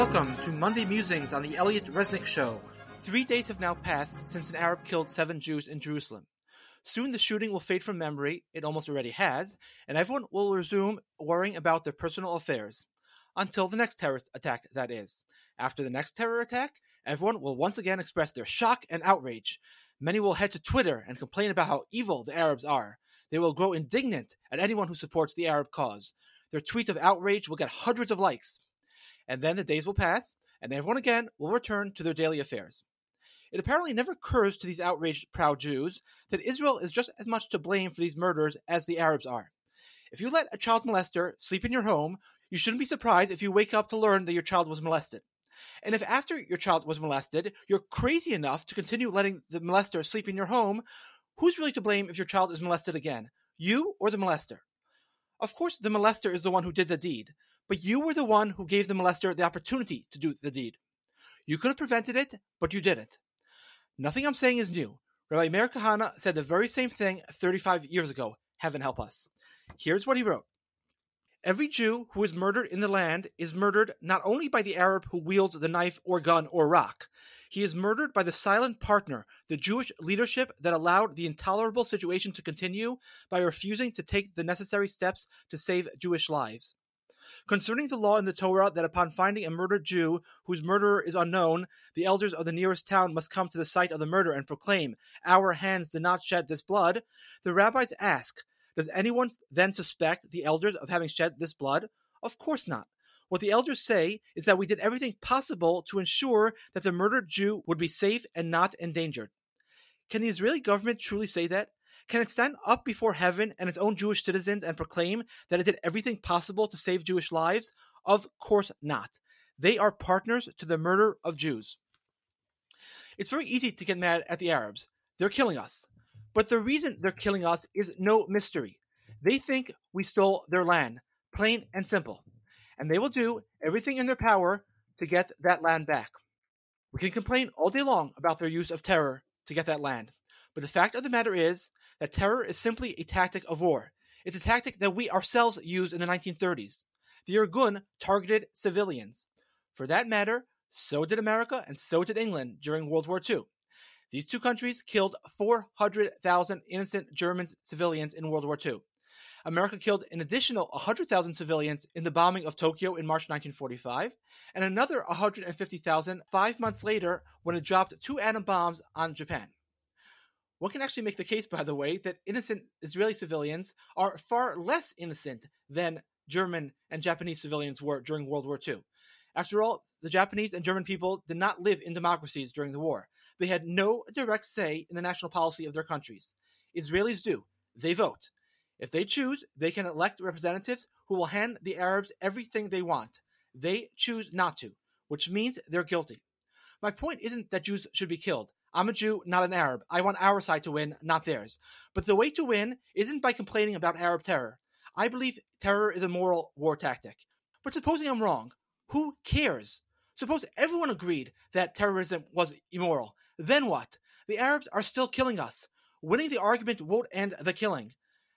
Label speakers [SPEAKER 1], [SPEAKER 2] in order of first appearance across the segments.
[SPEAKER 1] Welcome to Monday Musings on the Elliot Resnick Show.
[SPEAKER 2] Three days have now passed since an Arab killed seven Jews in Jerusalem. Soon the shooting will fade from memory, it almost already has, and everyone will resume worrying about their personal affairs. Until the next terrorist attack, that is. After the next terror attack, everyone will once again express their shock and outrage. Many will head to Twitter and complain about how evil the Arabs are. They will grow indignant at anyone who supports the Arab cause. Their tweets of outrage will get hundreds of likes. And then the days will pass, and everyone again will return to their daily affairs. It apparently never occurs to these outraged proud Jews that Israel is just as much to blame for these murders as the Arabs are. If you let a child molester sleep in your home, you shouldn't be surprised if you wake up to learn that your child was molested. And if after your child was molested, you're crazy enough to continue letting the molester sleep in your home, who's really to blame if your child is molested again? You or the molester? Of course, the molester is the one who did the deed, but you were the one who gave the molester the opportunity to do the deed. You could have prevented it, but you didn't. Nothing I'm saying is new. Rabbi Meir Kahane said the very same thing 35 years ago. Heaven help us. Here's what he wrote. Every Jew who is murdered in the land is murdered not only by the Arab who wields the knife or gun or rock, he is murdered by the silent partner, the Jewish leadership that allowed the intolerable situation to continue by refusing to take the necessary steps to save Jewish lives. Concerning the law in the Torah that upon finding a murdered Jew whose murderer is unknown, the elders of the nearest town must come to the site of the murder and proclaim, Our hands did not shed this blood, the rabbis ask, Does anyone then suspect the elders of having shed this blood? Of course not. What the elders say is that we did everything possible to ensure that the murdered Jew would be safe and not endangered. Can the Israeli government truly say that? Can it stand up before heaven and its own Jewish citizens and proclaim that it did everything possible to save Jewish lives? Of course not. They are partners to the murder of Jews. It's very easy to get mad at the Arabs. They're killing us. But the reason they're killing us is no mystery. They think we stole their land, plain and simple and they will do everything in their power to get that land back. We can complain all day long about their use of terror to get that land, but the fact of the matter is that terror is simply a tactic of war. It's a tactic that we ourselves used in the 1930s. The Irgun targeted civilians. For that matter, so did America and so did England during World War II. These two countries killed 400,000 innocent German civilians in World War II. America killed an additional 100,000 civilians in the bombing of Tokyo in March 1945, and another 150,000 five months later when it dropped two atom bombs on Japan. One can actually make the case, by the way, that innocent Israeli civilians are far less innocent than German and Japanese civilians were during World War II. After all, the Japanese and German people did not live in democracies during the war. They had no direct say in the national policy of their countries. Israelis do. They vote. If they choose, they can elect representatives who will hand the Arabs everything they want. They choose not to, which means they're guilty. My point isn't that Jews should be killed. I'm a Jew, not an Arab. I want our side to win, not theirs. But the way to win isn't by complaining about Arab terror. I believe terror is a moral war tactic. But supposing I'm wrong, who cares? Suppose everyone agreed that terrorism was immoral. Then what? The Arabs are still killing us. Winning the argument won't end the killing.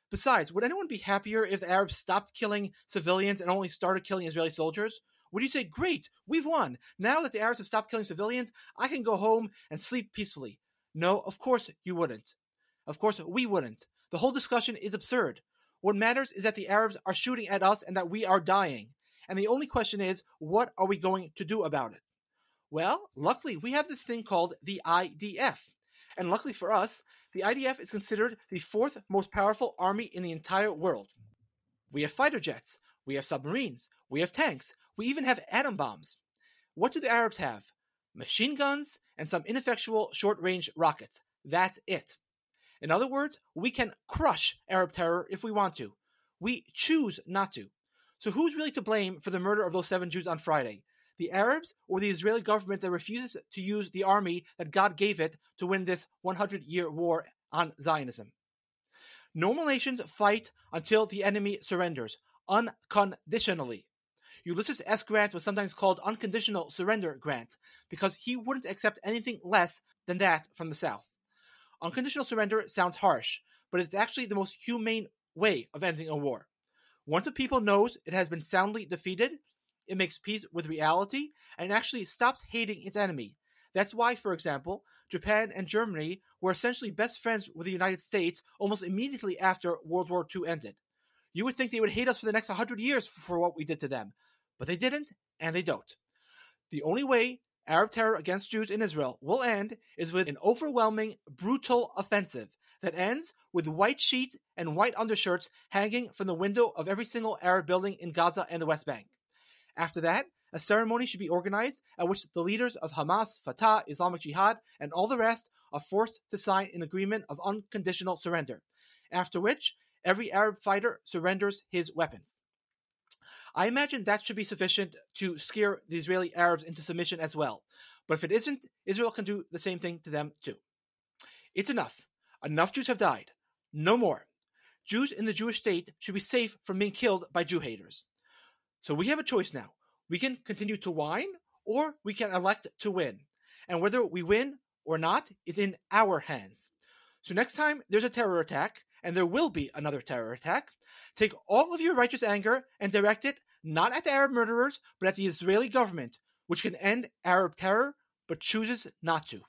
[SPEAKER 2] Besides, would anyone be happier if the Arabs stopped killing civilians and only started killing Israeli soldiers? Would you say, great, we've won. Now that the Arabs have stopped killing civilians, I can go home and sleep peacefully? No, of course you wouldn't. Of course we wouldn't. The whole discussion is absurd. What matters is that the Arabs are shooting at us and that we are dying. And the only question is, what are we going to do about it? Well, luckily, we have this thing called the IDF. And luckily for us, the IDF is considered the fourth most powerful army in the entire world. We have fighter jets, we have submarines, we have tanks, we even have atom bombs. What do the Arabs have? Machine guns and some ineffectual short range rockets. That's it. In other words, we can crush Arab terror if we want to. We choose not to. So who's really to blame for the murder of those seven Jews on Friday? the Arabs or the Israeli government that refuses to use the army that God gave it to win this 100 year war on Zionism. Normal nations fight until the enemy surrenders, unconditionally. Ulysses S. Grant was sometimes called Unconditional Surrender Grant because he wouldn't accept anything less than that from the South. Unconditional surrender sounds harsh, but it's actually the most humane way of ending a war. Once a people knows it has been soundly defeated, it makes peace with reality and actually stops hating its enemy. That's why, for example, Japan and Germany were essentially best friends with the United States almost immediately after World War II ended. You would think they would hate us for the next 100 years for what we did to them, but they didn't, and they don't. The only way Arab terror against Jews in Israel will end is with an overwhelming, brutal offensive that ends with white sheets and white undershirts hanging from the window of every single Arab building in Gaza and the West Bank. After that, a ceremony should be organized at which the leaders of Hamas, Fatah, Islamic Jihad, and all the rest are forced to sign an agreement of unconditional surrender, after which every Arab fighter surrenders his weapons. I imagine that should be sufficient to scare the Israeli Arabs into submission as well. But if it isn't, Israel can do the same thing to them too. It's enough. Enough Jews have died. No more. Jews in the Jewish state should be safe from being killed by Jew haters. So we have a choice now. We can continue to whine, or we can elect to win. And whether we win or not is in our hands. So next time there's a terror attack, and there will be another terror attack, take all of your righteous anger and direct it not at the Arab murderers, but at the Israeli government, which can end Arab terror but chooses not to.